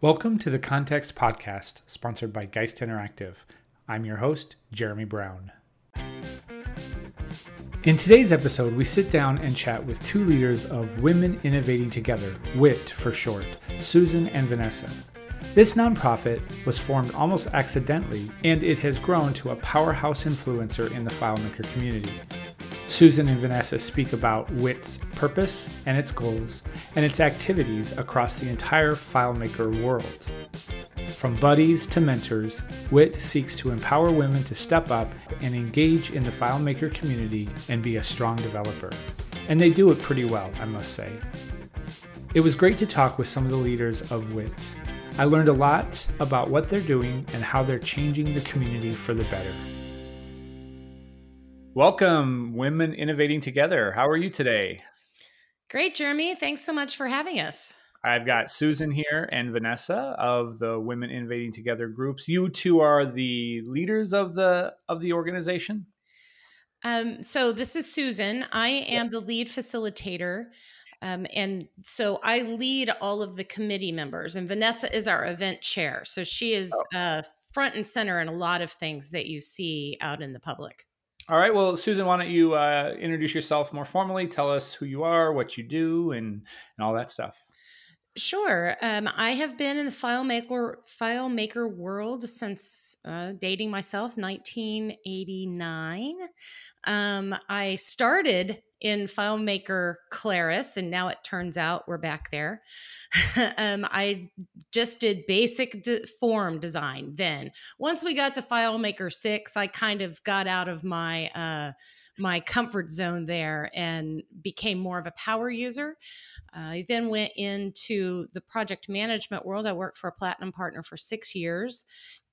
Welcome to the Context Podcast, sponsored by Geist Interactive. I'm your host, Jeremy Brown. In today's episode, we sit down and chat with two leaders of Women Innovating Together, WIT for short, Susan and Vanessa. This nonprofit was formed almost accidentally, and it has grown to a powerhouse influencer in the FileMaker community. Susan and Vanessa speak about WIT's purpose and its goals, and its activities across the entire FileMaker world. From buddies to mentors, WIT seeks to empower women to step up and engage in the FileMaker community and be a strong developer. And they do it pretty well, I must say. It was great to talk with some of the leaders of WIT. I learned a lot about what they're doing and how they're changing the community for the better. Welcome, Women Innovating Together. How are you today? Great, Jeremy. Thanks so much for having us. I've got Susan here and Vanessa of the Women Innovating Together groups. You two are the leaders of the of the organization. Um, so this is Susan. I am the lead facilitator. Um, and so I lead all of the committee members, and Vanessa is our event chair. So she is oh. uh, front and center in a lot of things that you see out in the public. All right. Well, Susan, why don't you uh, introduce yourself more formally? Tell us who you are, what you do, and and all that stuff. Sure. Um, I have been in the FileMaker FileMaker world since uh, dating myself, 1989. Um, I started in FileMaker Claris, and now it turns out we're back there. um, I just did basic de- form design then. Once we got to FileMaker 6, I kind of got out of my uh, my comfort zone there and became more of a power user. Uh, I then went into the project management world. I worked for a platinum partner for six years.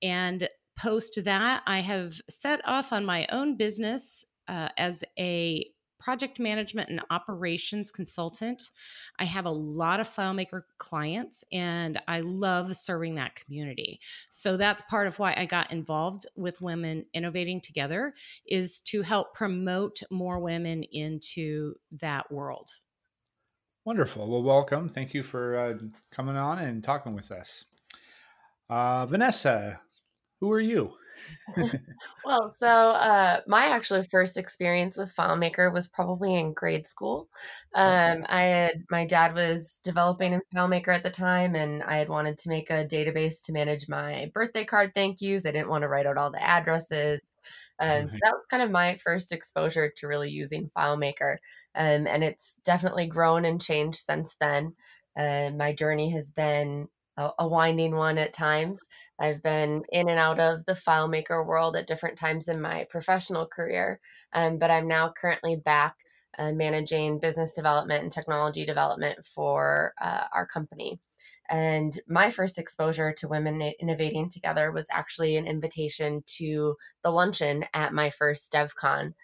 And post that, I have set off on my own business uh, as a project management and operations consultant. I have a lot of FileMaker clients and I love serving that community. So that's part of why I got involved with Women Innovating Together is to help promote more women into that world. Wonderful. Well, welcome. Thank you for uh, coming on and talking with us. Uh, Vanessa, who are you? well, so uh, my actual first experience with FileMaker was probably in grade school. Um, I had my dad was developing in FileMaker at the time, and I had wanted to make a database to manage my birthday card thank yous. I didn't want to write out all the addresses. Um, so that was kind of my first exposure to really using FileMaker. Um, and it's definitely grown and changed since then. Uh, my journey has been a, a winding one at times. I've been in and out of the FileMaker world at different times in my professional career, um, but I'm now currently back uh, managing business development and technology development for uh, our company. And my first exposure to women innovating together was actually an invitation to the luncheon at my first DevCon.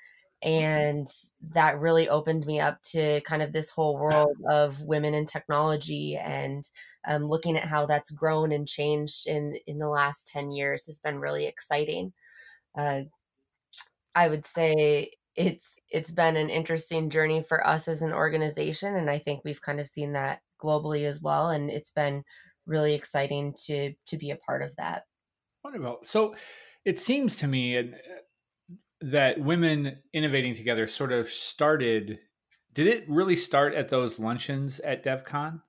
And that really opened me up to kind of this whole world of women in technology and um, looking at how that's grown and changed in in the last 10 years has been really exciting. Uh, i would say it's it's been an interesting journey for us as an organization and i think we've kind of seen that globally as well and it's been really exciting to to be a part of that. Wonderful. So it seems to me uh, that women innovating together sort of started did it really start at those luncheons at devcon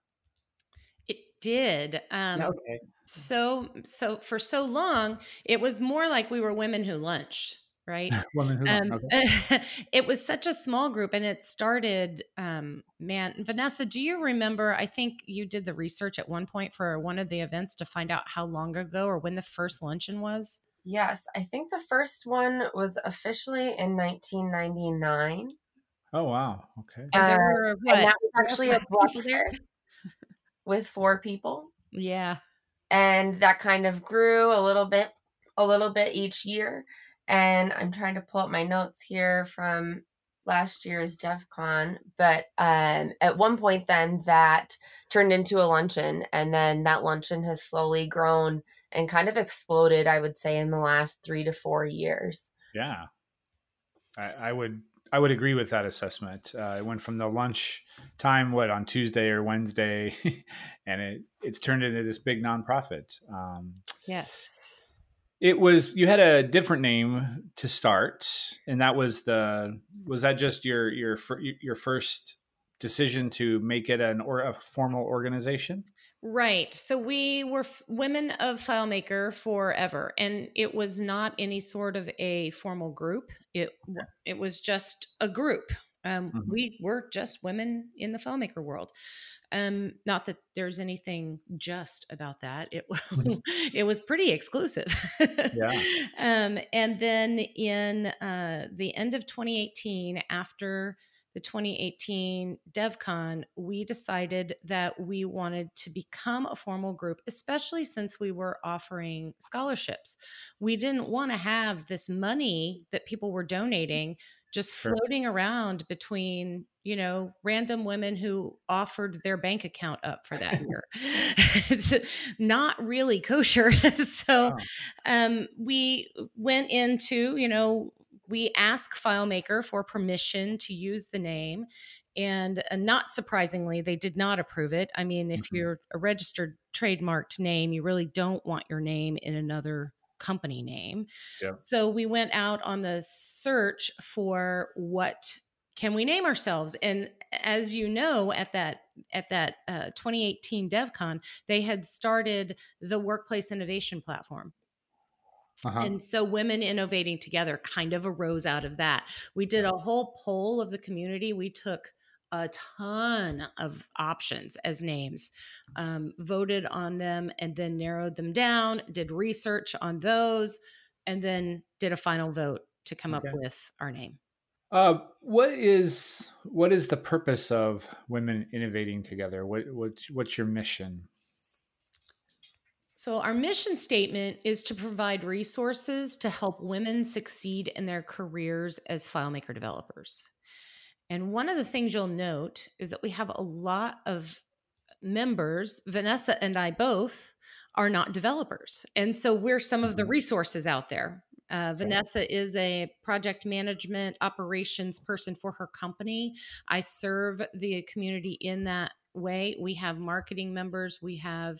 It did. Um, okay. So, so for so long, it was more like we were women who lunched, right? women who um, okay. it was such a small group, and it started. Um, man, Vanessa, do you remember? I think you did the research at one point for one of the events to find out how long ago or when the first luncheon was. Yes, I think the first one was officially in 1999. Oh wow! Okay. And, there uh, were, and that was actually a breakfast with four people. Yeah. And that kind of grew a little bit, a little bit each year. And I'm trying to pull up my notes here from last year's DevCon. But um, at one point, then that turned into a luncheon. And then that luncheon has slowly grown and kind of exploded, I would say, in the last three to four years. Yeah. I, I would I would agree with that assessment. Uh, it went from the lunch time, what on Tuesday or Wednesday, and it it's turned into this big nonprofit. Um, yes, it was. You had a different name to start, and that was the was that just your your your first decision to make it an or a formal organization? Right. So we were f- women of FileMaker forever, and it was not any sort of a formal group. It it was just a group. Um, mm-hmm. We were just women in the FileMaker world. Um, not that there's anything just about that. It mm-hmm. it was pretty exclusive. yeah. Um, and then in uh, the end of 2018, after the 2018 DevCon, we decided that we wanted to become a formal group, especially since we were offering scholarships. We didn't want to have this money that people were donating just floating around between you know random women who offered their bank account up for that year it's not really kosher so wow. um, we went into you know we ask FileMaker for permission to use the name. And uh, not surprisingly, they did not approve it. I mean, if mm-hmm. you're a registered trademarked name, you really don't want your name in another company name. Yeah. So we went out on the search for what can we name ourselves and as you know at that at that uh, 2018 devcon they had started the workplace innovation platform uh-huh. And so women innovating together kind of arose out of that. We did a whole poll of the community. We took a ton of options as names, um, voted on them, and then narrowed them down, did research on those, and then did a final vote to come okay. up with our name. Uh, what is what is the purpose of women innovating together? What what's what's your mission? So, our mission statement is to provide resources to help women succeed in their careers as FileMaker developers. And one of the things you'll note is that we have a lot of members, Vanessa and I both are not developers. And so we're some of the mm-hmm. resources out there. Uh, Vanessa is a project management operations person for her company. I serve the community in that way. We have marketing members, we have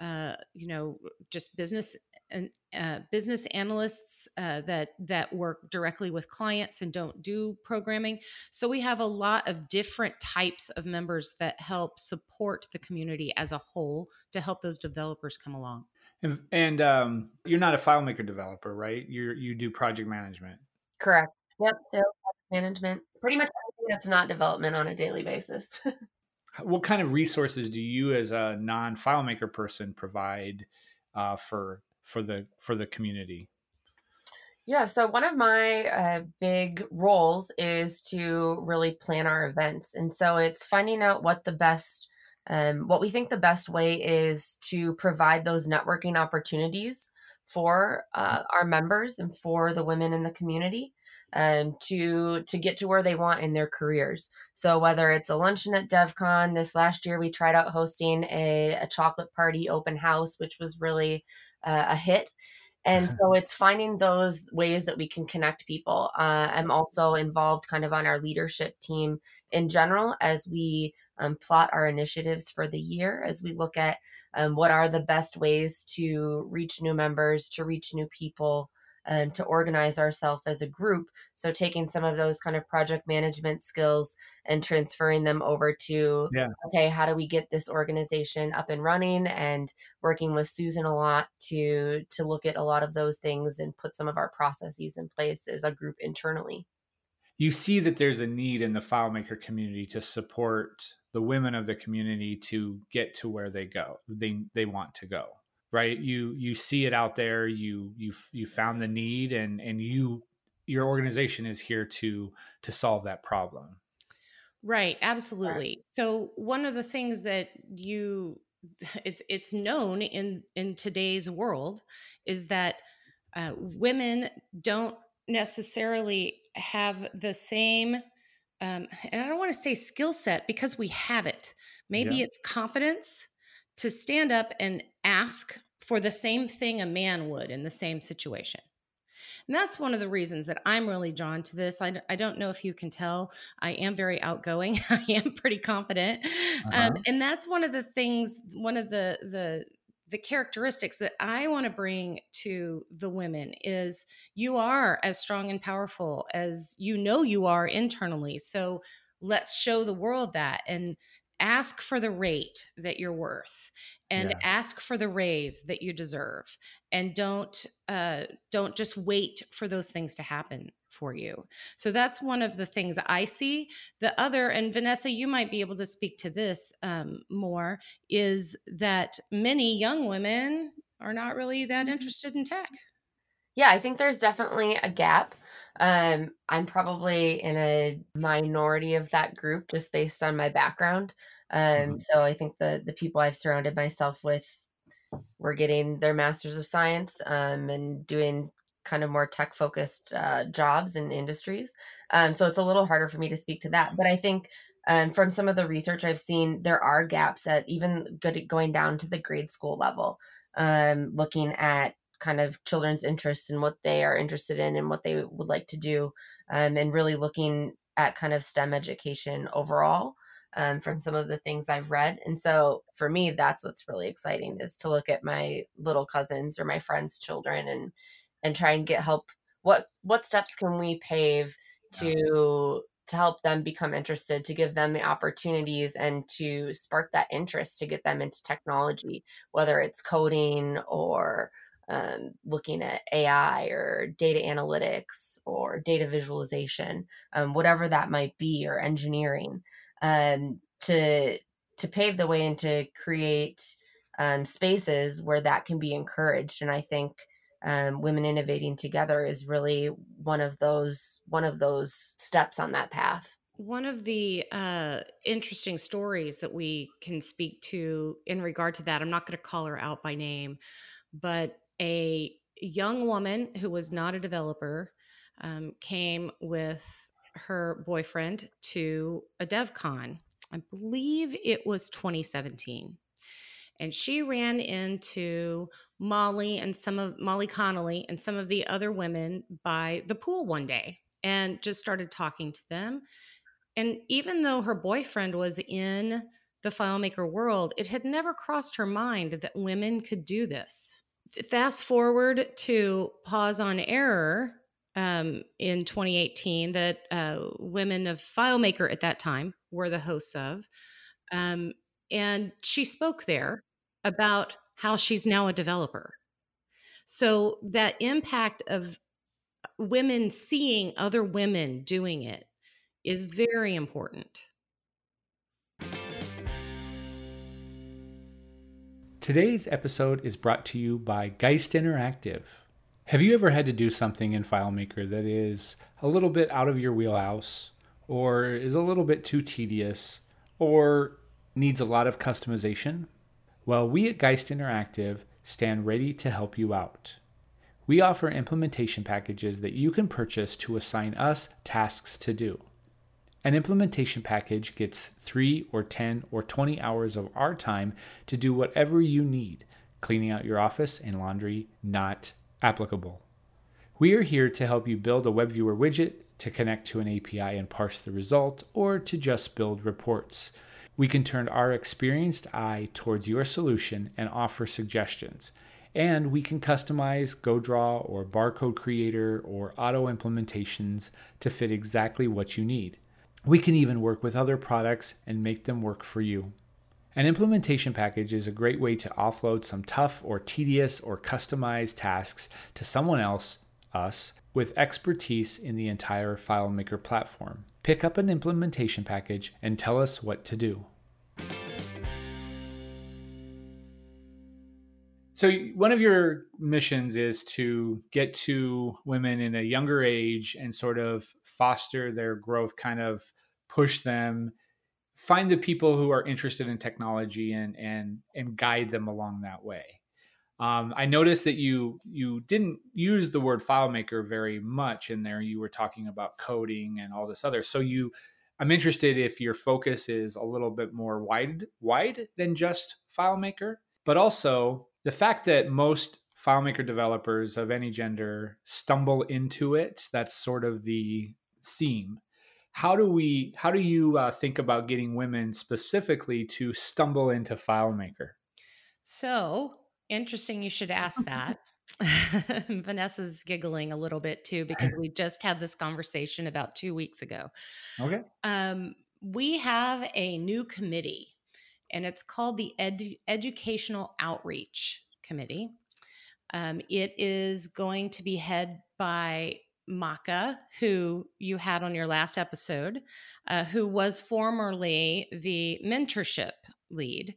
uh, you know, just business and uh, business analysts uh, that that work directly with clients and don't do programming. So we have a lot of different types of members that help support the community as a whole to help those developers come along. And, and um, you're not a FileMaker developer, right? You you do project management. Correct. Yep. Sales management. Pretty much everything that's not development on a daily basis. what kind of resources do you as a non FileMaker person provide uh, for for the for the community? Yeah so one of my uh, big roles is to really plan our events and so it's finding out what the best um, what we think the best way is to provide those networking opportunities for uh, our members and for the women in the community um, to to get to where they want in their careers. So whether it's a luncheon at DevCon, this last year we tried out hosting a, a chocolate party open house, which was really uh, a hit. And so it's finding those ways that we can connect people. Uh, I'm also involved kind of on our leadership team in general as we um, plot our initiatives for the year, as we look at um, what are the best ways to reach new members, to reach new people, and to organize ourselves as a group. So taking some of those kind of project management skills and transferring them over to yeah. okay, how do we get this organization up and running and working with Susan a lot to to look at a lot of those things and put some of our processes in place as a group internally. You see that there's a need in the FileMaker community to support the women of the community to get to where they go. They they want to go right? You you see it out there you you you found the need and and you your organization is here to to solve that problem. Right absolutely. So one of the things that you it's it's known in in today's world is that uh, women don't necessarily have the same um, and i don't want to say skill set because we have it. Maybe yeah. it's confidence to stand up and ask for the same thing a man would in the same situation. And that's one of the reasons that I'm really drawn to this. I, I don't know if you can tell, I am very outgoing. I am pretty confident. Um, uh-huh. Um, and that's one of the things, one of the, the, the characteristics that I want to bring to the women is you are as strong and powerful as you know you are internally. So let's show the world that and ask for the rate that you're worth and yeah. ask for the raise that you deserve and don't uh, don't just wait for those things to happen for you so that's one of the things i see the other and vanessa you might be able to speak to this um, more is that many young women are not really that mm-hmm. interested in tech yeah i think there's definitely a gap um, i'm probably in a minority of that group just based on my background um, mm-hmm. so i think the the people i've surrounded myself with were getting their masters of science um, and doing kind of more tech focused uh, jobs and industries. Um, so it's a little harder for me to speak to that. But I think um, from some of the research I've seen, there are gaps at even good going down to the grade school level, um, looking at kind of children's interests and what they are interested in and what they would like to do, um, and really looking at kind of STEM education overall um, from some of the things I've read. And so for me, that's what's really exciting is to look at my little cousins or my friends' children and and try and get help. What what steps can we pave to to help them become interested, to give them the opportunities and to spark that interest to get them into technology, whether it's coding or um, looking at AI or data analytics or data visualization, um, whatever that might be, or engineering um, to to pave the way and to create um, spaces where that can be encouraged. And I think um, women innovating together is really one of those one of those steps on that path. One of the uh, interesting stories that we can speak to in regard to that, I'm not going to call her out by name, but a young woman who was not a developer um, came with her boyfriend to a DevCon. I believe it was 2017. And she ran into Molly and some of Molly Connolly and some of the other women by the pool one day and just started talking to them. And even though her boyfriend was in the FileMaker world, it had never crossed her mind that women could do this. Fast forward to Pause on Error, um, in 2018 that uh, women of FileMaker at that time were the hosts of. Um, and she spoke there about how she's now a developer. So that impact of women seeing other women doing it is very important. Today's episode is brought to you by Geist Interactive. Have you ever had to do something in FileMaker that is a little bit out of your wheelhouse, or is a little bit too tedious, or needs a lot of customization? Well, we at Geist Interactive stand ready to help you out. We offer implementation packages that you can purchase to assign us tasks to do. An implementation package gets 3 or 10 or 20 hours of our time to do whatever you need, cleaning out your office and laundry, not applicable. We are here to help you build a web viewer widget, to connect to an API and parse the result, or to just build reports. We can turn our experienced eye towards your solution and offer suggestions. And we can customize GoDraw or Barcode Creator or Otto implementations to fit exactly what you need. We can even work with other products and make them work for you. An implementation package is a great way to offload some tough or tedious or customized tasks to someone else, us, with expertise in the entire FileMaker platform. Pick up an implementation package and tell us what to do. So, one of your missions is to get to women in a younger age and sort of foster their growth, kind of push them find the people who are interested in technology and and and guide them along that way. Um, I noticed that you you didn't use the word FileMaker very much in there. You were talking about coding and all this other. So you, I'm interested if your focus is a little bit more wide wide than just FileMaker, but also the fact that most FileMaker developers of any gender stumble into it. That's sort of the theme. How do we? How do you uh, think about getting women specifically to stumble into FileMaker? So interesting. You should ask that. Vanessa's giggling a little bit too because we just had this conversation about two weeks ago. Okay. Um, we have a new committee, and it's called the Ed- Educational Outreach Committee. Um, it is going to be head by Maka, who you had on your last episode, uh, who was formerly the mentorship lead.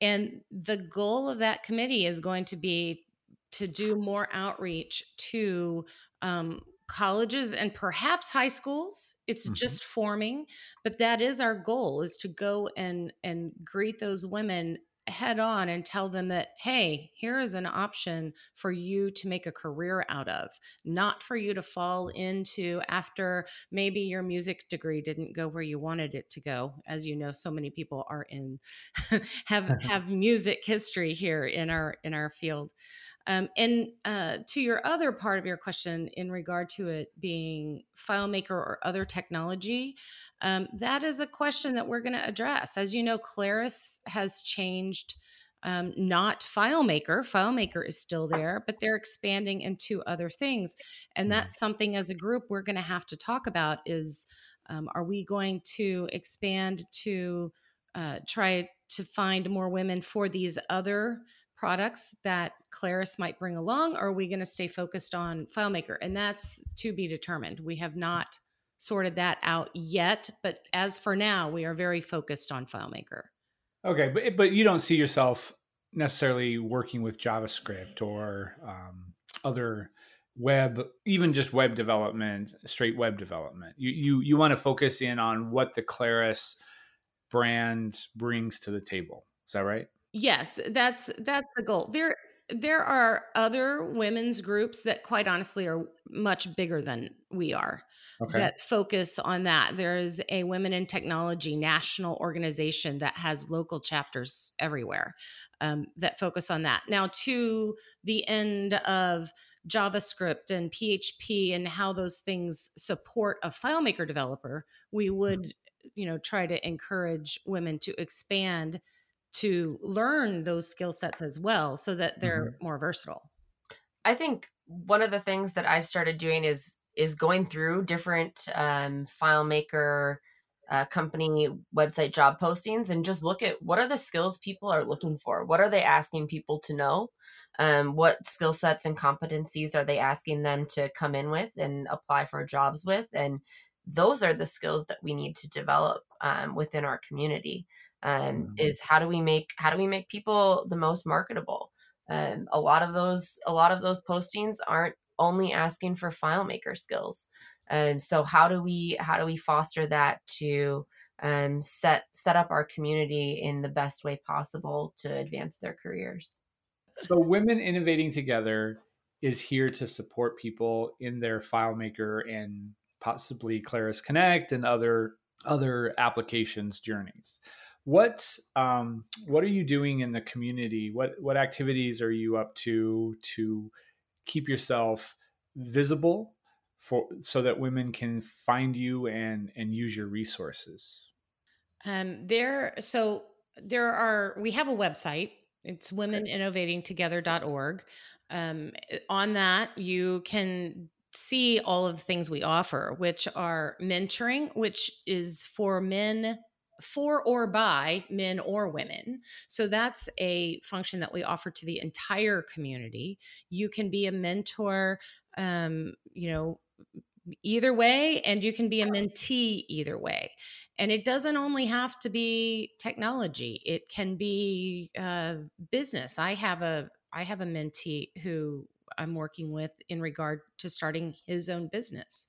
And the goal of that committee is going to be to do more outreach to um, colleges and perhaps high schools it's mm-hmm. just forming but that is our goal is to go and and greet those women head on and tell them that, hey, here is an option for you to make a career out of, not for you to fall into after maybe your music degree didn't go where you wanted it to go. As you know, so many people are in have have music history here in our in our field. Um, and uh, to your other part of your question in regard to it being FileMaker or other technology, um, that is a question that we're going to address. As you know, Claris has changed. Um, not FileMaker. FileMaker is still there, but they're expanding into other things, and mm-hmm. that's something as a group we're going to have to talk about. Is um, are we going to expand to uh, try to find more women for these other products that Claris might bring along, or are we going to stay focused on FileMaker? And that's to be determined. We have not sorted that out yet, but as for now, we are very focused on FileMaker. Okay, but but you don't see yourself necessarily working with JavaScript or um, other web, even just web development, straight web development. You you you want to focus in on what the Claris brand brings to the table. Is that right? Yes, that's that's the goal. There there are other women's groups that quite honestly are much bigger than we are okay. that focus on that. There is a Women in Technology national organization that has local chapters everywhere um, that focus on that. Now, to the end of JavaScript and PHP and how those things support a FileMaker developer, we mm-hmm. would, you know, try to encourage women to expand to learn those skill sets as well so that they're mm-hmm. more versatile. I think one of the things that i've started doing is is going through different um, FileMaker uh, company website job postings and just look at what are the skills people are looking for? What are they asking people to know? Um, what skill sets and competencies are they asking them to come in with and apply for jobs with? And those are the skills that we need to develop um, within our community um, is how do we make how do we make people the most marketable? Um, a lot of those a lot of those postings aren't only asking for FileMaker skills. And so how do we how do we foster that to um, set set up our community in the best way possible to advance their careers? So women innovating together is here to support people in their FileMaker and possibly claris connect and other other applications journeys what um, what are you doing in the community? What what activities are you up to to keep yourself visible for so that women can find you and and use your resources? Um, there so there are we have a website. It's womeninnovatingtogether.org. Um, on that, you can see all of the things we offer, which are mentoring, which is for men for or by men or women. So that's a function that we offer to the entire community. You can be a mentor, um, you know, either way, and you can be a mentee either way. And it doesn't only have to be technology; it can be uh, business. I have a I have a mentee who I'm working with in regard to starting his own business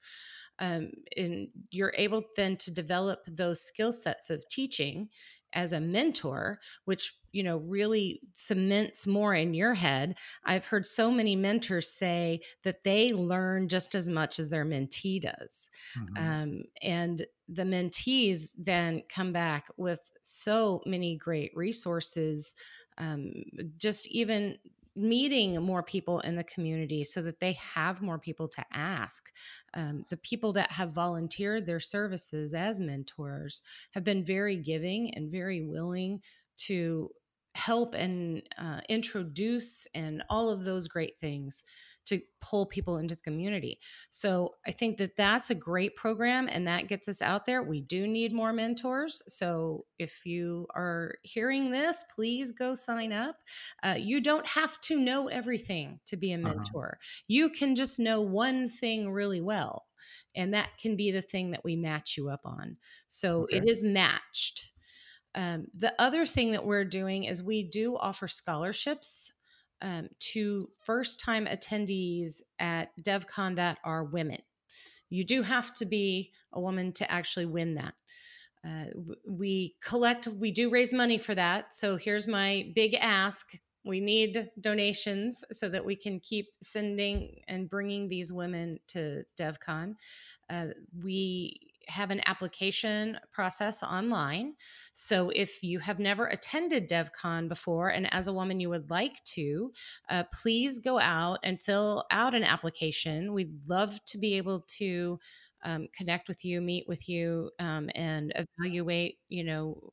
um, and you're able then to develop those skill sets of teaching as a mentor which you know really cements more in your head i've heard so many mentors say that they learn just as much as their mentee does mm-hmm. um, and the mentees then come back with so many great resources um, just even meeting more people in the community so that they have more people to ask. Um, the people that have volunteered their services as mentors have been very giving and very willing to help and uh, introduce and all of those great things to pull people into the community. So I think that that's a great program and that gets us out there. We do need more mentors. So if you are hearing this, please go sign up. Uh, you don't have to know everything to be a uh-huh. mentor, uh-huh. you can just know one thing really well. And that can be the thing that we match you up on. So okay. it is matched. Um, the other thing that we're doing is we do offer scholarships um, to first time attendees at DevCon that are women. You do have to be a woman to actually win that. Uh, we collect, we do raise money for that. So here's my big ask. We need donations so that we can keep sending and bringing these women to DevCon. Uh, we have an application process online. So if you have never attended DevCon before, and as a woman you would like to, uh, please go out and fill out an application. We'd love to be able to um, connect with you, meet with you, um, and evaluate, you know,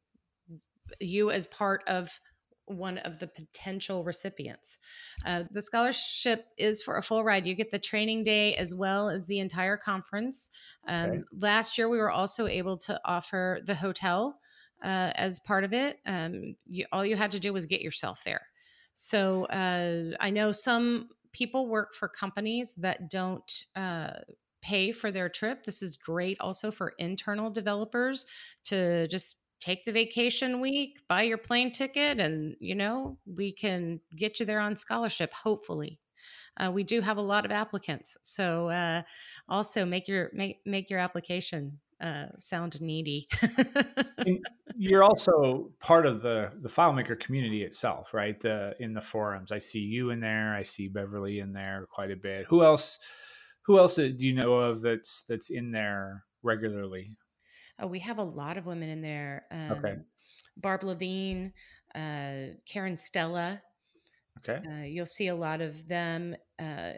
you as part of one of the potential recipients. Uh, the scholarship is for a full ride. You get the training day as well as the entire conference. Um, okay. Last year, we were also able to offer the hotel uh, as part of it. Um, you, all you had to do was get yourself there. So uh, I know some people work for companies that don't uh, pay for their trip. This is great also for internal developers to just take the vacation week, buy your plane ticket, and you know we can get you there on scholarship. Hopefully, uh, we do have a lot of applicants, so uh, also make your make make your application uh, sound needy. you're also part of the the FileMaker community itself, right? The in the forums, I see you in there. I see Beverly in there quite a bit. Who else? Who else do you know of that's that's in there regularly? Oh, we have a lot of women in there. Um, okay. Barb Levine, uh, Karen Stella. Okay. Uh, you'll see a lot of them uh,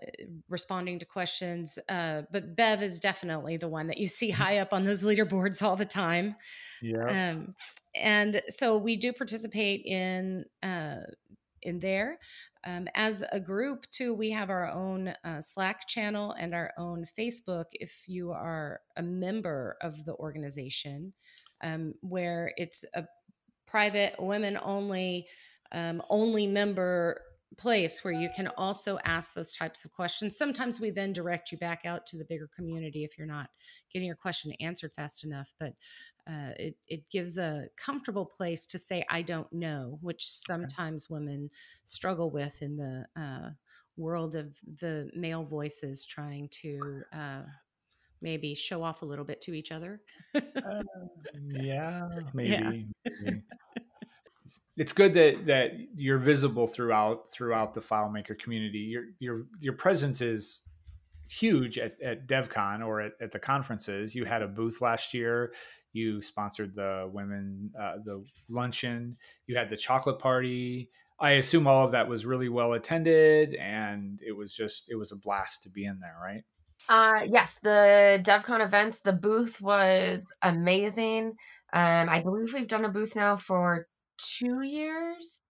responding to questions. Uh, but Bev is definitely the one that you see high up on those leaderboards all the time. Yeah. Um, and so we do participate in uh, in there. Um, as a group, too, we have our own uh, Slack channel and our own Facebook if you are a member of the organization, um, where it's a private, women only, um, only member place where you can also ask those types of questions. Sometimes we then direct you back out to the bigger community if you're not getting your question answered fast enough. But uh, it, it gives a comfortable place to say, I don't know, which sometimes okay. women struggle with in the uh, world of the male voices trying to uh, maybe show off a little bit to each other. Uh, yeah, maybe. Yeah. maybe. it's good that that you're visible throughout throughout the FileMaker community. Your your your presence is huge at, at DevCon or at, at the conferences. You had a booth last year. You sponsored the women uh, the luncheon. You had the chocolate party. I assume all of that was really well attended, and it was just it was a blast to be in there, right? Uh, yes, the DevCon events. The booth was amazing. Um, I believe we've done a booth now for two years.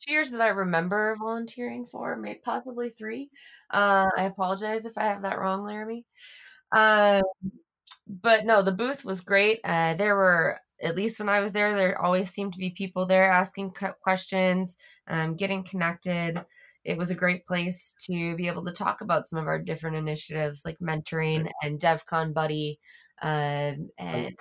Two years that I remember volunteering for, maybe possibly three. Uh, I apologize if I have that wrong, Laramie. Uh, but no, the booth was great. Uh, there were, at least when I was there, there always seemed to be people there asking questions, um, getting connected. It was a great place to be able to talk about some of our different initiatives like mentoring and DevCon Buddy um, and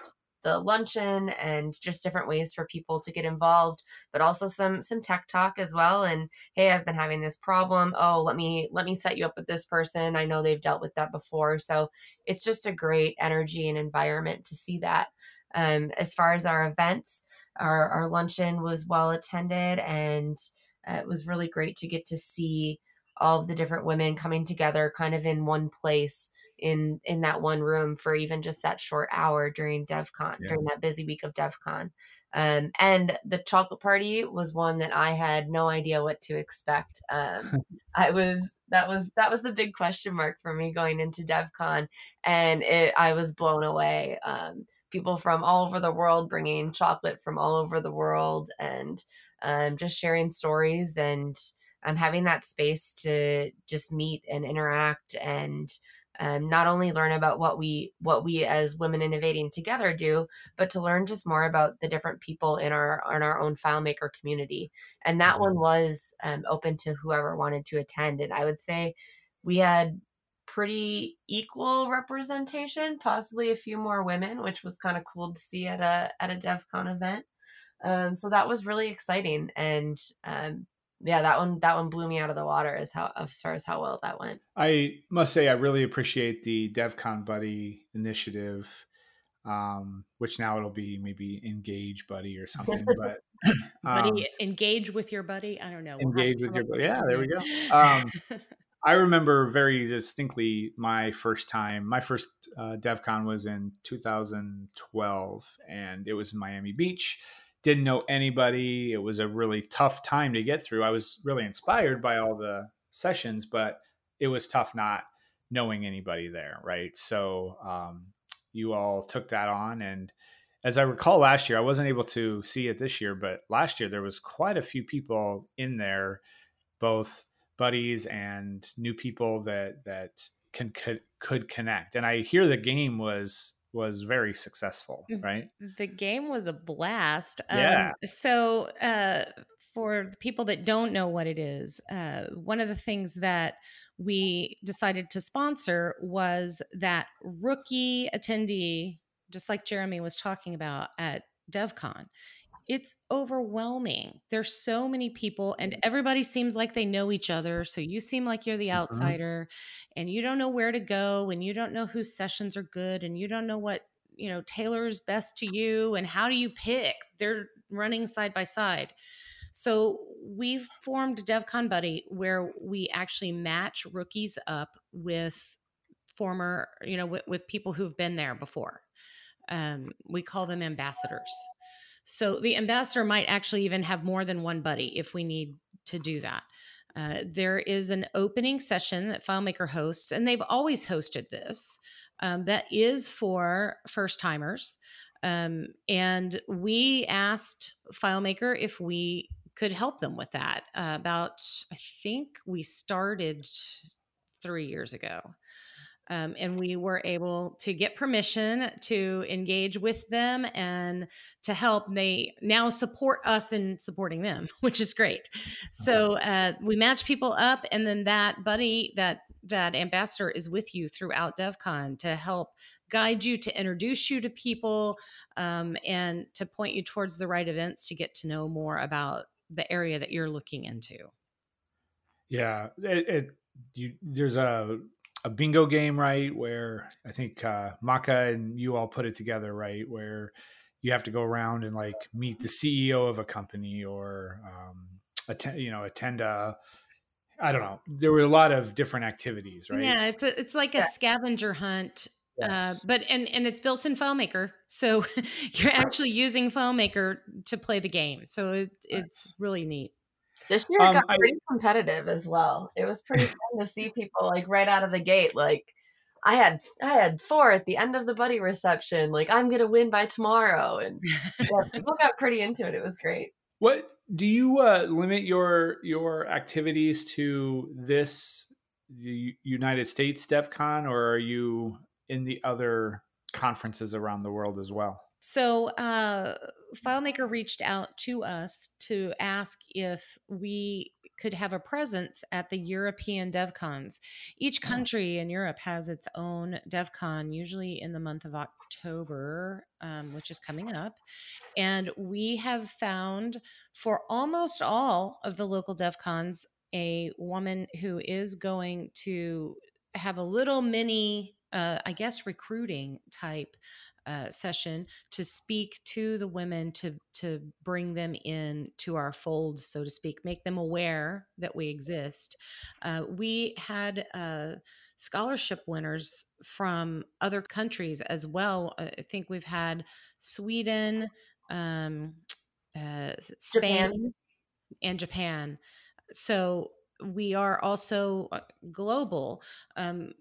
the luncheon and just different ways for people to get involved but also some some tech talk as well and hey i've been having this problem. Oh let me let me set you up with this person. I know they've dealt with that before. So it's just a great energy and environment to see that. Um, as far as our events our, our luncheon was well attended and uh, it was really great to get to see all of the different women coming together kind of in one place in in that one room for even just that short hour during devcon yeah. during that busy week of devcon. Um, and the chocolate party was one that i had no idea what to expect. Um, i was that was that was the big question mark for me going into devcon and it i was blown away. Um, people from all over the world bringing chocolate from all over the world and um, just sharing stories and um, having that space to just meet and interact and um, not only learn about what we what we as women innovating together do but to learn just more about the different people in our in our own filemaker community and that one mm-hmm. was um, open to whoever wanted to attend and i would say we had pretty equal representation possibly a few more women which was kind of cool to see at a at a devcon event um, so that was really exciting and um, yeah, that one that one blew me out of the water as how as far as how well that went. I must say I really appreciate the DevCon Buddy initiative, um, which now it'll be maybe Engage Buddy or something. But um, buddy, engage with your buddy. I don't know. Engage with your buddy. Yeah, there we go. Um, I remember very distinctly my first time. My first uh, DevCon was in 2012, and it was in Miami Beach didn't know anybody. It was a really tough time to get through. I was really inspired by all the sessions, but it was tough not knowing anybody there, right? So um, you all took that on, and as I recall, last year I wasn't able to see it this year, but last year there was quite a few people in there, both buddies and new people that that can could, could connect. And I hear the game was was very successful, mm, right? The game was a blast. Yeah. Um, so, uh, for people that don't know what it is, uh, one of the things that we decided to sponsor was that rookie attendee, just like Jeremy was talking about at DevCon it's overwhelming. There's so many people, and mm. everybody seems like they know each other. So you seem like you're the mm-hmm. outsider, mm-hmm. and you don't know where to go, and you don't know whose sessions are good, and you don't know what you know tailors best to you, and how do you pick? They're running side by side. So we've formed DevCon Buddy where we actually match rookies up with former, you know, with, with people who've been there before. Um, we call them ambassadors. So the ambassador might actually even have more than one buddy if we need to do that. Uh, there is an opening session that FileMaker hosts, and they've always hosted this. Um, that is for first timers. Um, and we asked FileMaker if we could help them with that. Uh, about, I think we started three years ago. Um, and we were able to get permission to engage with them and to help. They now support us in supporting them, which is great. So uh, we match people up, and then that buddy, that that ambassador, is with you throughout DevCon to help guide you, to introduce you to people, um, and to point you towards the right events to get to know more about the area that you're looking into. Yeah, it, it you, there's a a bingo game, right? Where I think uh, Maka and you all put it together, right? Where you have to go around and like meet the CEO of a company or um, attend, you know, attend a. I don't know. There were a lot of different activities, right? Yeah, it's a, it's like a scavenger hunt uh, Yes. Uh, but and and it's built in FileMaker, so you're actually using FileMaker to play the game. So it, it's really neat. This year um, got pretty competitive as well. It was pretty fun to see people like right out of the gate. Like I had I had four at the end of the buddy reception. Like I'm gonna win by tomorrow, and yeah, people got pretty into it. It was great. What do you uh, limit your your activities to this the United States DevCon, or are you in the other conferences around the world as well? So, uh, FileMaker reached out to us to ask if we could have a presence at the European DevCons. Each oh. country in Europe has its own DevCon, usually in the month of October, um, which is coming up. And we have found for almost all of the local DevCons a woman who is going to have a little mini, uh, I guess, recruiting type uh, session to speak to the women to to bring them in to our folds, so to speak, make them aware that we exist. Uh, we had uh, scholarship winners from other countries as well. I think we've had Sweden, um, uh, Spain, Japan. and Japan. So we are also uh, global. Um,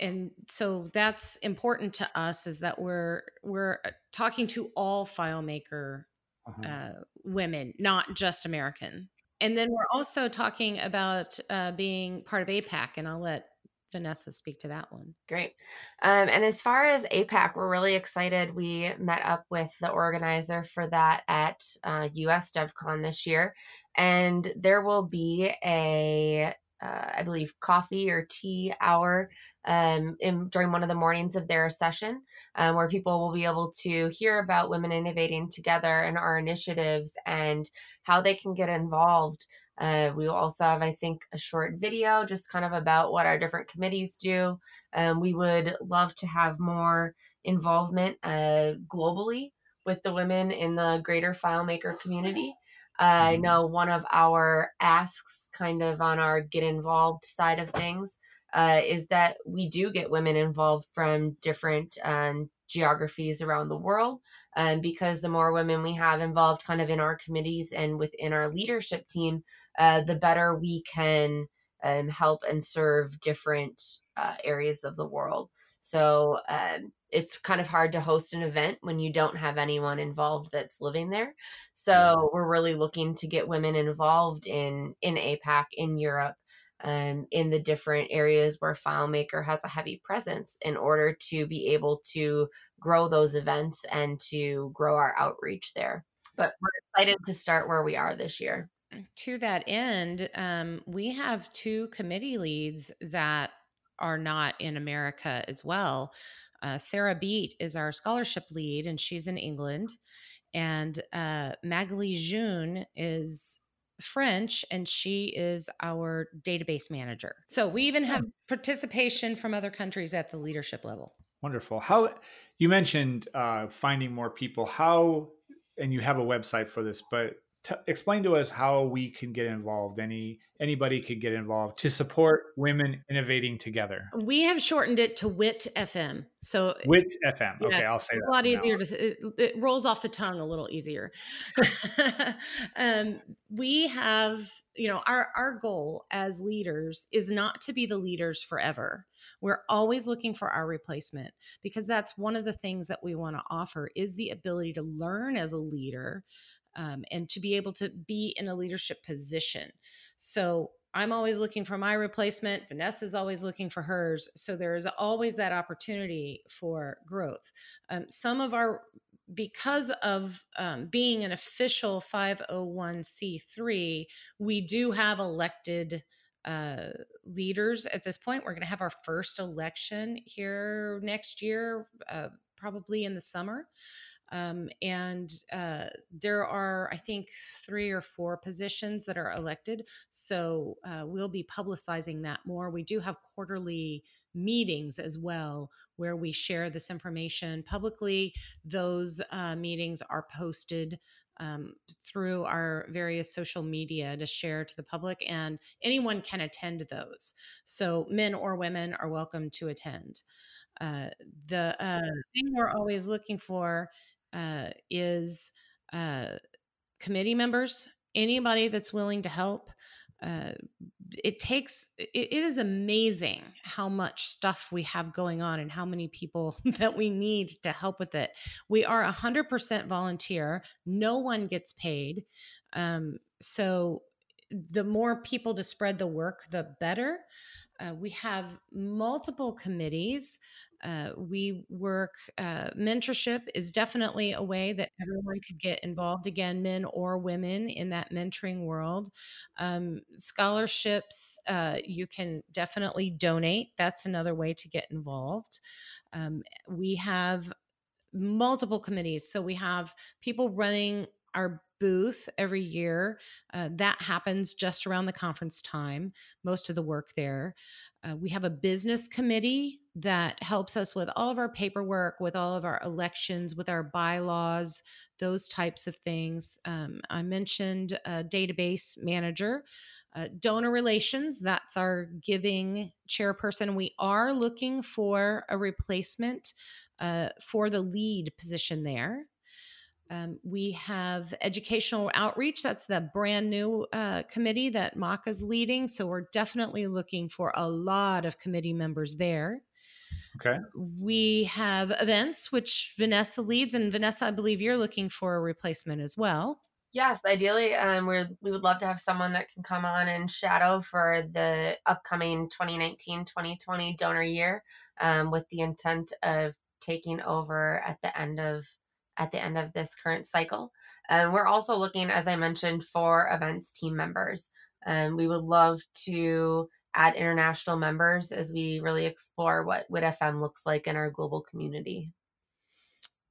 and so that's important to us is that we're we're uh, talking to all filemaker uh-huh. uh, women not just american. And then we're also talking about uh, being part of apac and i'll let vanessa speak to that one. Great. Um, and as far as apac we're really excited. We met up with the organizer for that at uh, us devcon this year and there will be a uh, I believe, coffee or tea hour um, in, during one of the mornings of their session, um, where people will be able to hear about women innovating together and our initiatives and how they can get involved. Uh, we will also have, I think, a short video just kind of about what our different committees do. Um, we would love to have more involvement uh, globally with the women in the greater FileMaker community. I mm-hmm. know one of our asks, kind of on our get involved side of things, uh, is that we do get women involved from different um, geographies around the world. Um, because the more women we have involved, kind of in our committees and within our leadership team, uh, the better we can um, help and serve different uh, areas of the world. So um, it's kind of hard to host an event when you don't have anyone involved that's living there. So we're really looking to get women involved in in APAC in Europe um, in the different areas where FileMaker has a heavy presence in order to be able to grow those events and to grow our outreach there. But we're excited to start where we are this year. To that end, um, we have two committee leads that are not in America as well. Uh, Sarah Beat is our scholarship lead, and she's in England. And uh, Magali June is French, and she is our database manager. So we even have participation from other countries at the leadership level. Wonderful. How you mentioned uh, finding more people. How and you have a website for this, but t- explain to us how we can get involved. Any anybody could get involved to support women innovating together. We have shortened it to WIT FM. So WIT FM. Yeah, okay, I'll say that. A lot easier now. to it, it, rolls off the tongue a little easier. um, we have, you know, our our goal as leaders is not to be the leaders forever. We're always looking for our replacement because that's one of the things that we want to offer is the ability to learn as a leader um, and to be able to be in a leadership position. So I'm always looking for my replacement. Vanessa's always looking for hers. So there is always that opportunity for growth. Um, some of our because of um, being an official 501c3, we do have elected uh, leaders at this point. We're going to have our first election here next year, uh, probably in the summer. Um, and uh, there are, I think, three or four positions that are elected. So uh, we'll be publicizing that more. We do have quarterly meetings as well where we share this information publicly. Those uh, meetings are posted. Um, through our various social media to share to the public, and anyone can attend those. So, men or women are welcome to attend. Uh, the uh, thing we're always looking for uh, is uh, committee members, anybody that's willing to help. Uh, it takes it, it is amazing how much stuff we have going on and how many people that we need to help with it. We are 100% volunteer. No one gets paid. Um, so the more people to spread the work the better. Uh, we have multiple committees uh, we work, uh, mentorship is definitely a way that everyone could get involved again, men or women in that mentoring world. Um, scholarships, uh, you can definitely donate. That's another way to get involved. Um, we have multiple committees. So we have people running our booth every year. Uh, that happens just around the conference time, most of the work there. Uh, we have a business committee that helps us with all of our paperwork, with all of our elections, with our bylaws, those types of things. Um, I mentioned a database manager. Uh, donor relations, that's our giving chairperson. We are looking for a replacement uh, for the lead position there. Um, we have educational outreach. That's the brand new uh, committee that Maka is leading. So we're definitely looking for a lot of committee members there. Okay. We have events, which Vanessa leads. And Vanessa, I believe you're looking for a replacement as well. Yes, ideally, um, we we would love to have someone that can come on and shadow for the upcoming 2019-2020 donor year, um, with the intent of taking over at the end of at the end of this current cycle. And we're also looking, as I mentioned, for events team members. And we would love to add international members as we really explore what WIT FM looks like in our global community.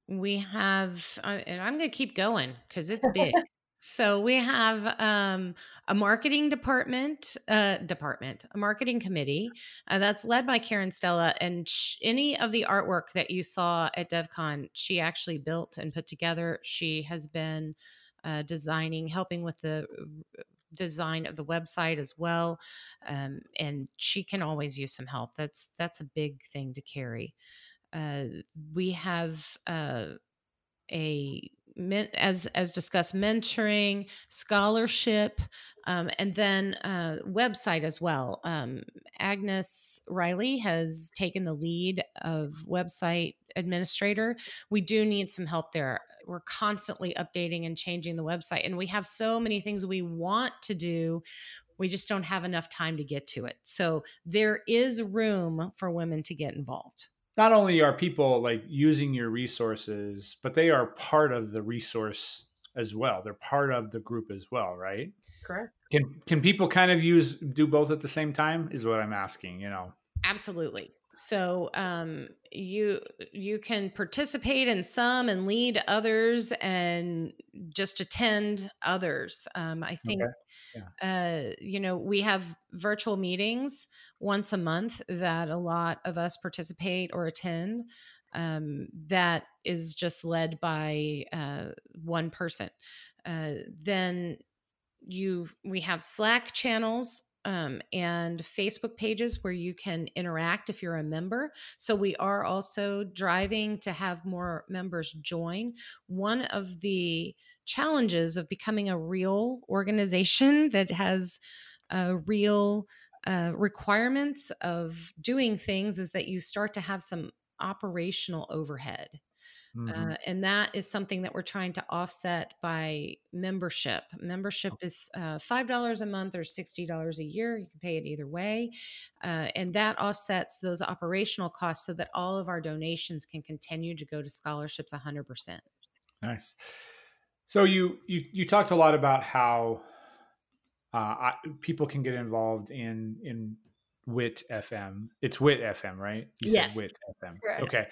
We have, uh, and I'm going to keep going because it's big. So we have um, a marketing department, uh, department, a marketing committee uh, that's led by Karen Stella, and sh- any of the artwork that you saw at DevCon, she actually built and put together. She has been uh, designing, helping with the uh, design of the website as well, um, and she can always use some help. That's that's a big thing to carry. Uh, we have uh, a as as discussed mentoring scholarship um, and then uh, website as well. Um, agnes riley has taken the lead of website administrator. We do need some help there. We're constantly updating and changing the website and we have so many things we want to do. We just don't have enough time to get to it. So there is room for women to get involved not only are people like using your resources, but they are part of the resource as well. They're part of the group as well, right? Correct. Can can people kind of use do both at the same time? Is what I'm asking. You know. Absolutely. So um, you you can participate in some and lead others, and just attend others. Um, I think okay. yeah. uh, you know we have virtual meetings once a month that a lot of us participate or attend. Um, that is just led by uh, one person. Uh, then you we have Slack channels um, and Facebook pages where you can interact if you're a member. So we are also driving to have more members join. One of the challenges of becoming a real organization that has a real uh, requirements of doing things is that you start to have some operational overhead. Mm-hmm. Uh, and that is something that we're trying to offset by membership. Membership is uh, $5 a month or $60 a year. You can pay it either way. Uh, and that offsets those operational costs so that all of our donations can continue to go to scholarships 100%. Nice. So you, you, you talked a lot about how uh, I, people can get involved in, in WIT FM. It's WIT FM, right? You yes. WIT FM. Right. Okay.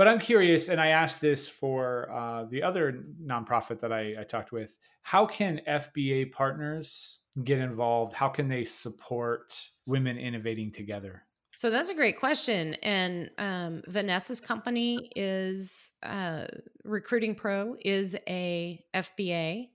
But I'm curious, and I asked this for uh, the other nonprofit that I, I talked with. How can FBA partners get involved? How can they support women innovating together? So that's a great question. And um, Vanessa's company is uh, Recruiting Pro is a FBA.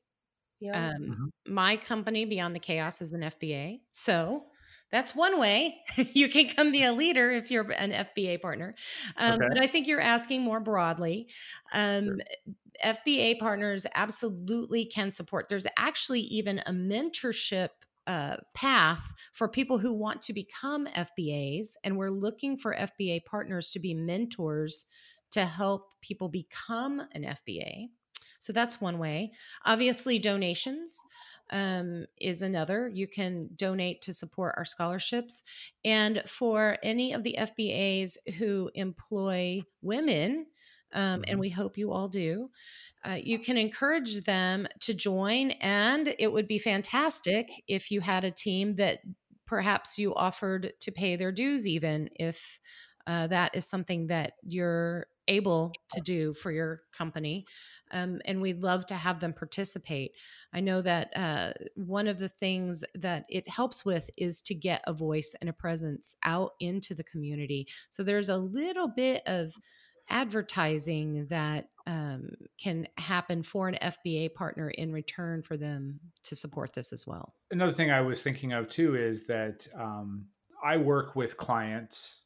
Yeah. Um, mm-hmm. My company, Beyond the Chaos, is an FBA. So that's one way you can come be a leader if you're an FBA partner. Um, okay. But I think you're asking more broadly. Um, sure. FBA partners absolutely can support. There's actually even a mentorship uh, path for people who want to become FBAs, and we're looking for FBA partners to be mentors to help people become an FBA. So that's one way. Obviously, donations um, is another. You can donate to support our scholarships. And for any of the FBAs who employ women, um, and mm-hmm. we hope you all do. Uh, you can encourage them to join, and it would be fantastic if you had a team that perhaps you offered to pay their dues, even if uh, that is something that you're able to do for your company. Um, and we'd love to have them participate. I know that uh, one of the things that it helps with is to get a voice and a presence out into the community. So there's a little bit of advertising that um, can happen for an FBA partner in return for them to support this as well. Another thing I was thinking of too is that um, I work with clients.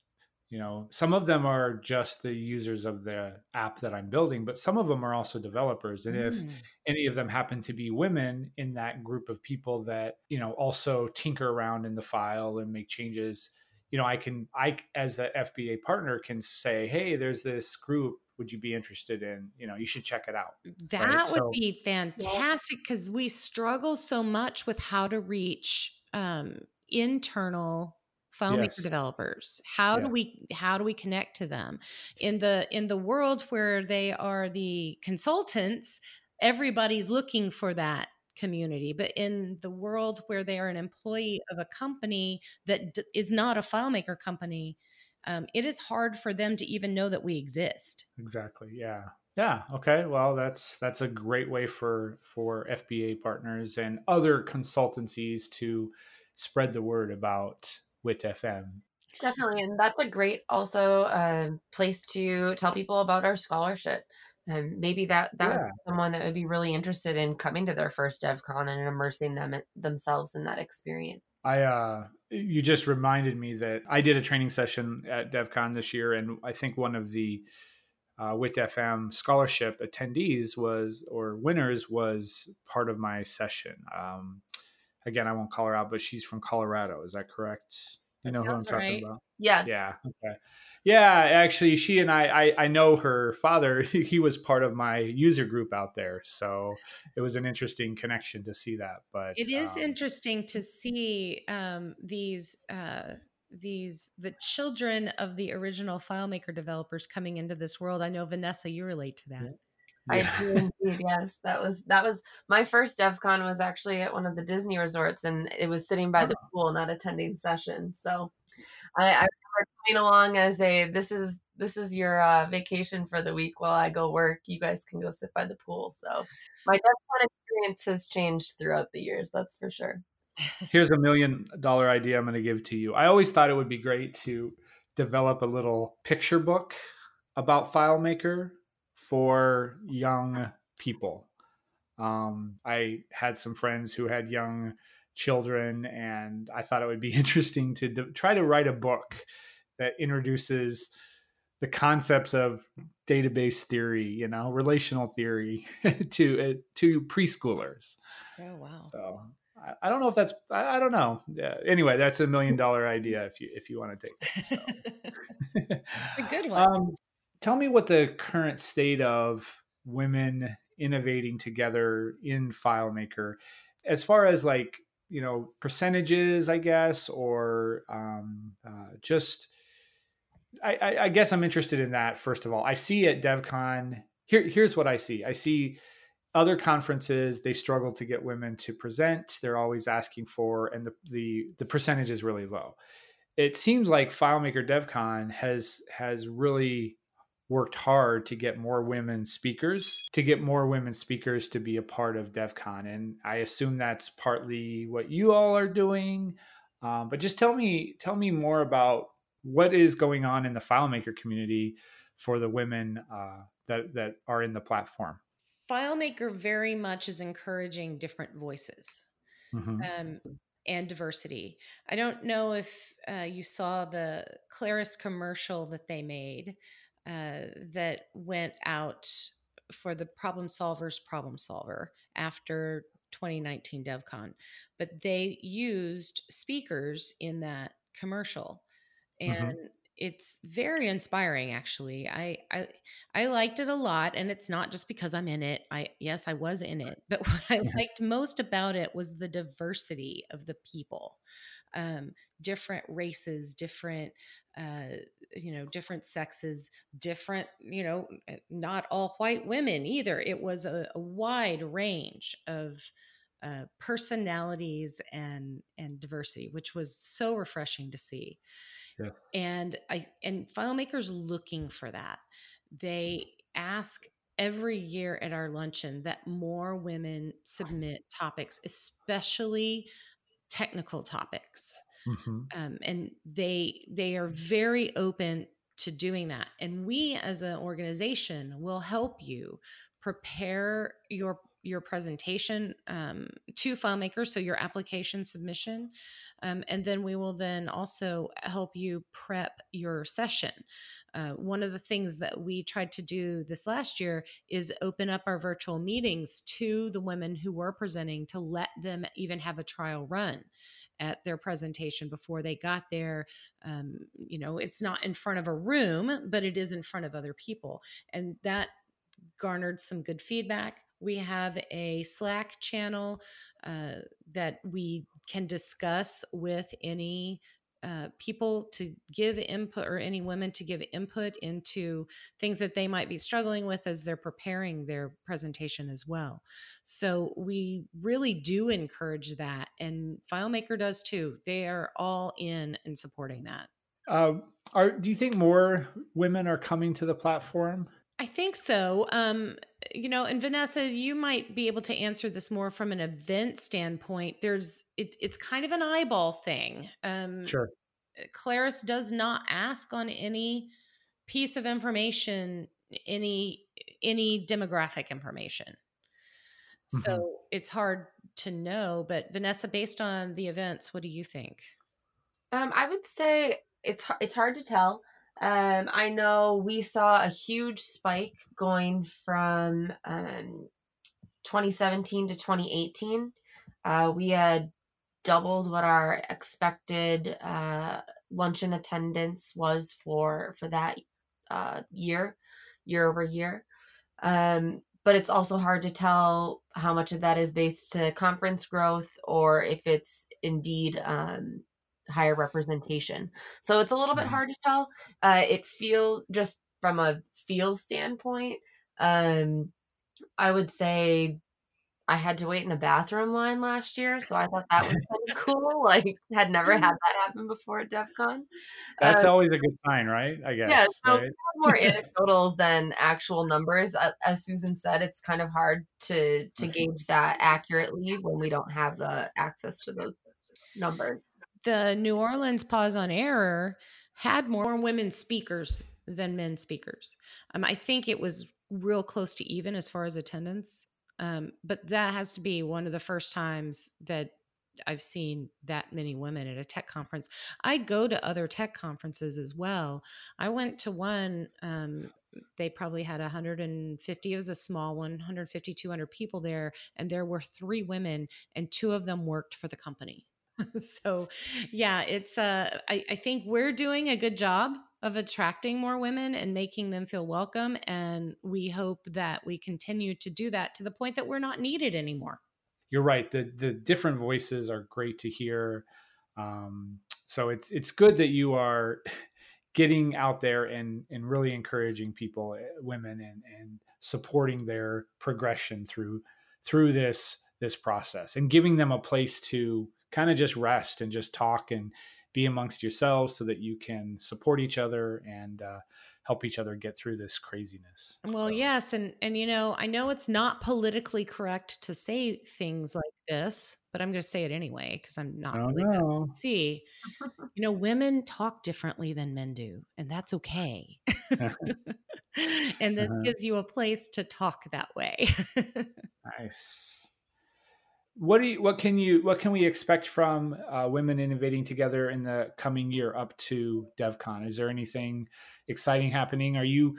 You know, some of them are just the users of the app that I'm building, but some of them are also developers. And mm. if any of them happen to be women in that group of people that, you know, also tinker around in the file and make changes, you know, I can, I, as the FBA partner, can say, hey, there's this group. Would you be interested in, you know, you should check it out. That right? would so, be fantastic because we struggle so much with how to reach um, internal FileMaker yes. developers how yeah. do we how do we connect to them in the in the world where they are the consultants everybody's looking for that community. But in the world where they are an employee of a company that d- is not a FileMaker company, um, it is hard for them to even know that we exist. Exactly. Yeah. Yeah. Okay. Well, that's that's a great way for for FBA partners and other consultancies to spread the word about WIT FM. Definitely, and that's a great also uh, place to tell people about our scholarship and maybe that that yeah. someone that would be really interested in coming to their first DevCon and immersing them themselves in that experience. I uh you just reminded me that I did a training session at DevCon this year, and I think one of the uh, WIT FM scholarship attendees was or winners was part of my session. Um, again, I won't call her out, but she's from Colorado. Is that correct? You know who I'm talking right. about? Yes. Yeah. Okay. Yeah, actually, she and I, I, I know her father. He was part of my user group out there, so it was an interesting connection to see that. But it is um, interesting to see um, these uh, these the children of the original FileMaker developers coming into this world. I know Vanessa, you relate to that. I do indeed. Yes, that was that was my first DevCon was actually at one of the Disney resorts, and it was sitting by the oh. pool, not attending sessions. So I, I remember coming along as a this is this is your uh, vacation for the week while I go work. You guys can go sit by the pool. So my DevCon experience has changed throughout the years. That's for sure. Here's a million dollar idea I'm going to give to you. I always thought it would be great to develop a little picture book about FileMaker for young people. Um, I had some friends who had young children, and I thought it would be interesting to d- try to write a book that introduces the concepts of database theory, you know, relational theory to uh, to preschoolers. Oh wow! So I, I don't know if that's I, I don't know. Yeah. Anyway, that's a million dollar idea if you if you want to take it. So. a good one. Um, tell me what the current state of women innovating together in FileMaker, as far as like you know percentages, I guess, or um, uh, just. I, I, I guess I'm interested in that. First of all, I see at DevCon. Here, here's what I see. I see other conferences they struggle to get women to present. They're always asking for, and the the the percentage is really low. It seems like FileMaker DevCon has has really worked hard to get more women speakers, to get more women speakers to be a part of DevCon. And I assume that's partly what you all are doing. Um, but just tell me, tell me more about what is going on in the FileMaker community for the women uh, that that are in the platform. FileMaker very much is encouraging different voices. Mm-hmm. Um, and diversity. I don't know if uh, you saw the Claris commercial that they made uh, that went out for the problem solvers problem solver after 2019 devcon but they used speakers in that commercial mm-hmm. and mm-hmm. it's very inspiring actually I, I i liked it a lot and it's not just because i'm in it i yes i was in it but what i liked most about it was the diversity of the people um, different races, different, uh, you know, different sexes, different, you know, eh, not all white women either. It was a, a wide range of uh, personalities and and diversity, which was so refreshing to see. Yeah. And I and FileMaker's looking for that. they ask every year at our luncheon that more women submit topics, especially technical topics. Mm-hmm. Um, and they they are very open to doing that. And we as an organization will help you prepare your your presentation um, to FileMaker, so your application submission, um, and then we will then also help you prep your session. Uh, one of the things that we tried to do this last year is open up our virtual meetings to the women who were presenting to let them even have a trial run at their presentation before they got there. Um, you know, it's not in front of a room, but it is in front of other people. And that garnered some good feedback. We have a Slack channel uh, that we can discuss with any uh, people to give input or any women to give input into things that they might be struggling with as they're preparing their presentation as well. So we really do encourage that, and FileMaker does too. They are all in and supporting that. Uh, are do you think more women are coming to the platform? I think so. Um, you know, and Vanessa, you might be able to answer this more from an event standpoint. There's it, it's kind of an eyeball thing. Um, sure. Claris does not ask on any piece of information any any demographic information. Mm-hmm. So it's hard to know. But Vanessa, based on the events, what do you think? Um, I would say it's it's hard to tell. Um, I know we saw a huge spike going from um, 2017 to 2018. Uh, we had doubled what our expected uh, luncheon attendance was for for that uh, year, year over year. Um, but it's also hard to tell how much of that is based to conference growth or if it's indeed um, higher representation. So it's a little bit mm-hmm. hard to tell. Uh, it feels just from a feel standpoint. Um, I would say I had to wait in a bathroom line last year, so I thought that was kind of cool. Like, had never had that happen before at DEF CON. That's uh, always a good sign, right? I guess. Yeah, so right? more anecdotal than actual numbers. As Susan said, it's kind of hard to to gauge that accurately when we don't have the access to those numbers the New Orleans Pause on Error had more women speakers than men speakers. Um, I think it was real close to even as far as attendance. Um, but that has to be one of the first times that I've seen that many women at a tech conference. I go to other tech conferences as well. I went to one, um, they probably had 150, it was a small one, 150, 200 people there. And there were three women, and two of them worked for the company. so yeah it's uh I, I think we're doing a good job of attracting more women and making them feel welcome and we hope that we continue to do that to the point that we're not needed anymore. You're right the the different voices are great to hear um, so it's it's good that you are getting out there and and really encouraging people eh, women and and supporting their progression through through this this process and giving them a place to kind of just rest and just talk and be amongst yourselves so that you can support each other and uh, help each other get through this craziness. Well, so. yes, and and you know, I know it's not politically correct to say things like this, but I'm going to say it anyway because I'm not really no. see. You know, women talk differently than men do, and that's okay. and this uh-huh. gives you a place to talk that way. nice what do you, what can you what can we expect from uh, women innovating together in the coming year up to devcon is there anything exciting happening are you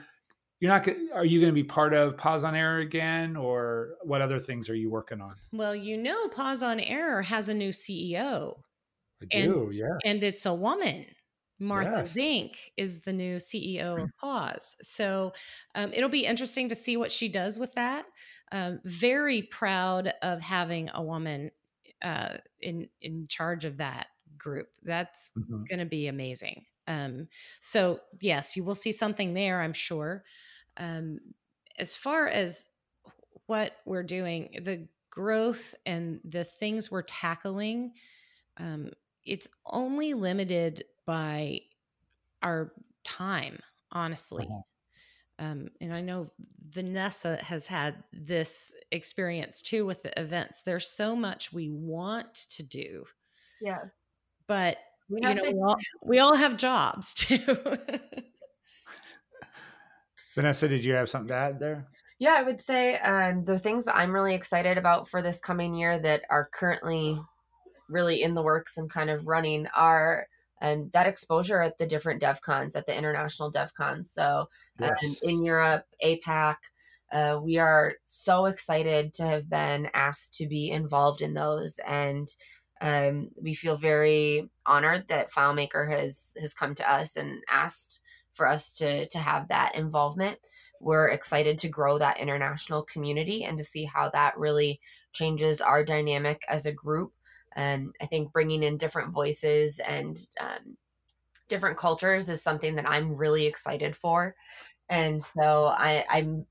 you're not are you going to be part of pause on error again or what other things are you working on well you know pause on error has a new ceo I do, and, yes. and it's a woman Martha yes. Zink is the new CEO of Pause. So um, it'll be interesting to see what she does with that um, very proud of having a woman uh, in in charge of that group. That's mm-hmm. going to be amazing. Um, so yes, you will see something there, I'm sure. Um, as far as what we're doing, the growth and the things we're tackling, um, it's only limited by our time, honestly. Uh-huh. um, and I know Vanessa has had this experience too with the events. There's so much we want to do. Yeah. But we you know, we all, we all have jobs too. Vanessa, did you have something to add there? Yeah, I would say um, the things that I'm really excited about for this coming year that are currently really in the works and kind of running are and that exposure at the different DevCons, at the international DevCons. So um, yes. um, in Europe, APAC, uh, we are so excited to have been asked to be involved in those, and um, we feel very honored that FileMaker has has come to us and asked for us to to have that involvement. We're excited to grow that international community and to see how that really changes our dynamic as a group and I think bringing in different voices and um, different cultures is something that I'm really excited for. And so I, I'm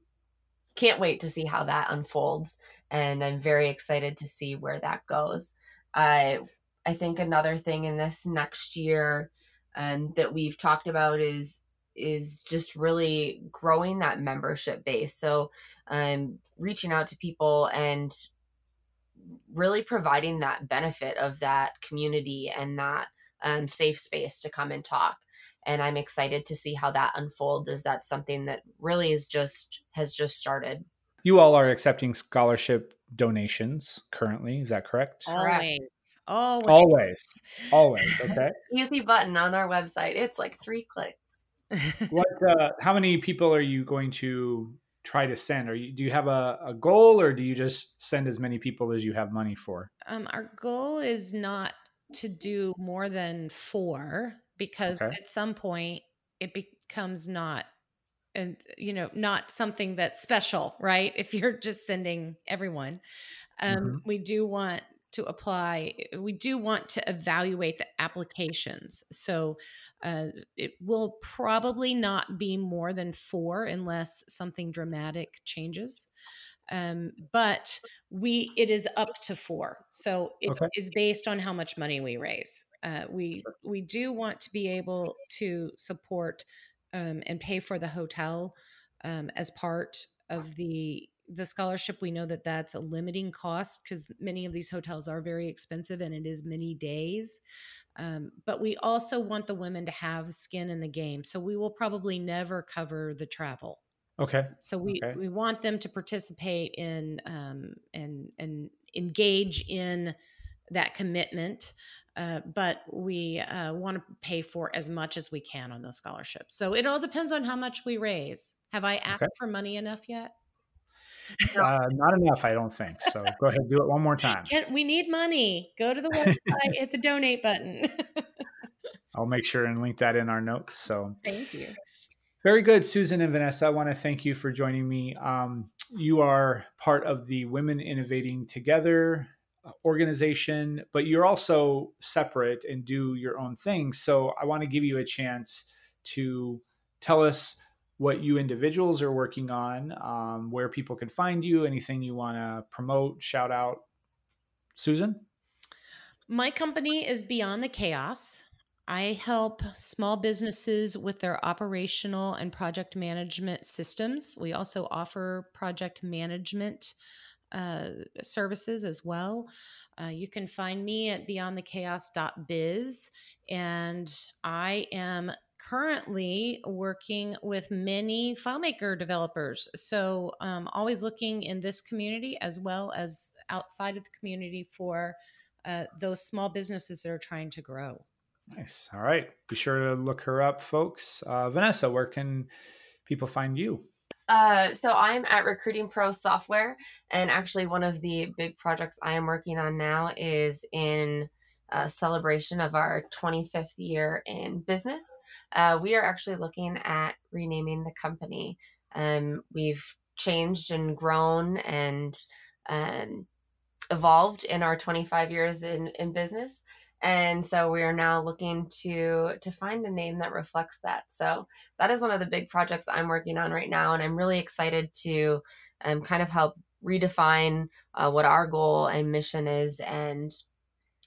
can't wait to see how that unfolds. And I'm very excited to see where that goes. I I think another thing in this next year um, that we've talked about is is just really growing that membership base. So um, reaching out to people and really providing that benefit of that community and that um, safe space to come and talk. And i'm excited to see how that unfolds Is that something that really is just has just started. You all are accepting scholarship donations currently is that correct? Always. Always. Always. Always okay. Easy button on our website. It's like three clicks. What uh, how many people are you going to try to send? Or do you have a, a goal, or do you just send as many people as you have money for? Um, our goal is not to do more than four because okay. at some point it becomes not and you know not something that's special right if you're just sending everyone um, mm-hmm. we do want to apply we do want to evaluate the applications. So uh, it will probably not be more than four unless something dramatic changes. Um, but we it is up to four. So it okay. is based on how much money we raise. Uh, we we do want to be able to support um, and pay for the hotel um, as part of the the scholarship we know that that's a limiting cost because many of these hotels are very expensive and it is many days um, but we also want the women to have skin in the game so we will probably never cover the travel. Okay. So we okay. we want them to participate in um, and and engage in that commitment uh, but we uh, want to pay for as much as we can on those scholarships. So it all depends on how much we raise. Have i asked okay. for money enough yet uh, not enough, I don't think. So go ahead, do it one more time. Can, we need money. Go to the website, hit the donate button. I'll make sure and link that in our notes. So thank you. Very good, Susan and Vanessa. I want to thank you for joining me. Um, you are part of the Women Innovating Together uh, organization, but you're also separate and do your own thing. So I want to give you a chance to tell us what you individuals are working on, um, where people can find you, anything you want to promote, shout out. Susan? My company is Beyond the Chaos. I help small businesses with their operational and project management systems. We also offer project management uh, services as well. Uh, you can find me at beyondthechaos.biz, and I am currently working with many FileMaker developers. So, um, always looking in this community as well as outside of the community for uh, those small businesses that are trying to grow. Nice. All right. Be sure to look her up, folks. Uh, Vanessa, where can people find you? Uh, so I'm at Recruiting Pro Software, and actually, one of the big projects I am working on now is in a celebration of our 25th year in business. Uh, we are actually looking at renaming the company. Um, we've changed and grown and um, evolved in our 25 years in, in business. And so we are now looking to to find a name that reflects that. So that is one of the big projects I'm working on right now, and I'm really excited to um, kind of help redefine uh, what our goal and mission is and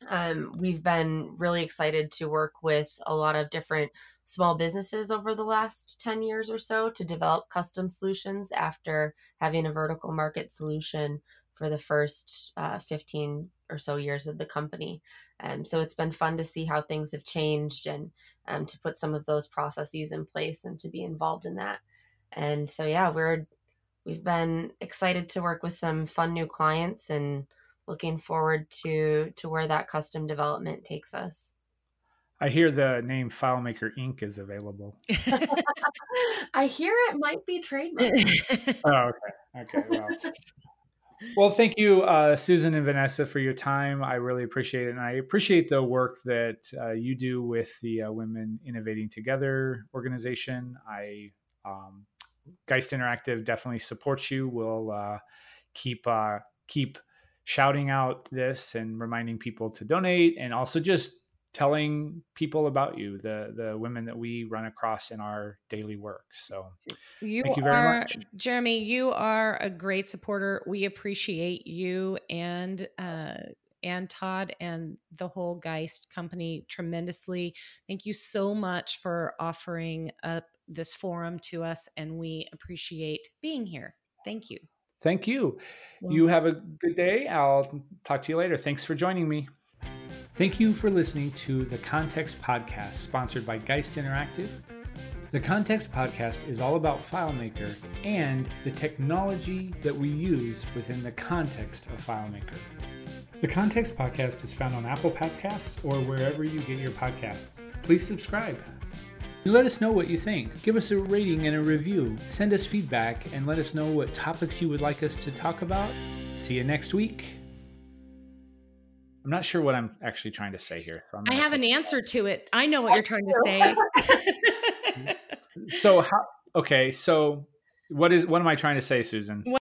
Um, we've been really excited to work with a lot of different small businesses over the last 10 years or so to develop custom solutions after having a vertical market solution for the first uh, 15 or so years of the company. Um, so it's been fun to see how things have changed and um, to put some of those processes in place and to be involved in that. And so, yeah, we're we've been excited to work with some fun new clients and looking forward to to where that custom development takes us. I hear the name FileMaker Inc. is available. I hear it might be trademarked. oh, okay. Okay. Well, well thank you, uh, Susan and Vanessa, for your time. I really appreciate it. And I appreciate the work that uh, you do with the uh, Women Innovating Together organization. I, um, Geist Interactive definitely supports you. We'll uh, keep, uh, keep shouting out this and reminding people to donate and also just telling people about you, the the women that we run across in our daily work. So you thank you very are, much. Jeremy, you are a great supporter. We appreciate you and uh and Todd and the whole Geist company tremendously. Thank you so much for offering up this forum to us and we appreciate being here. Thank you. Thank you. You have a good day. I'll talk to you later. Thanks for joining me. Thank you for listening to the Context Podcast, sponsored by Geist Interactive. The Context Podcast is all about FileMaker and the technology that we use within the context of FileMaker. The Context Podcast is found on Apple Podcasts or wherever you get your podcasts. Please subscribe. You let us know what you think. Give us a rating and a review. Send us feedback and let us know what topics you would like us to talk about. See you next week. I'm not sure what I'm actually trying to say here. So I have an answer to it. I know what you're trying to say. so how okay, so what is what am I trying to say, Susan?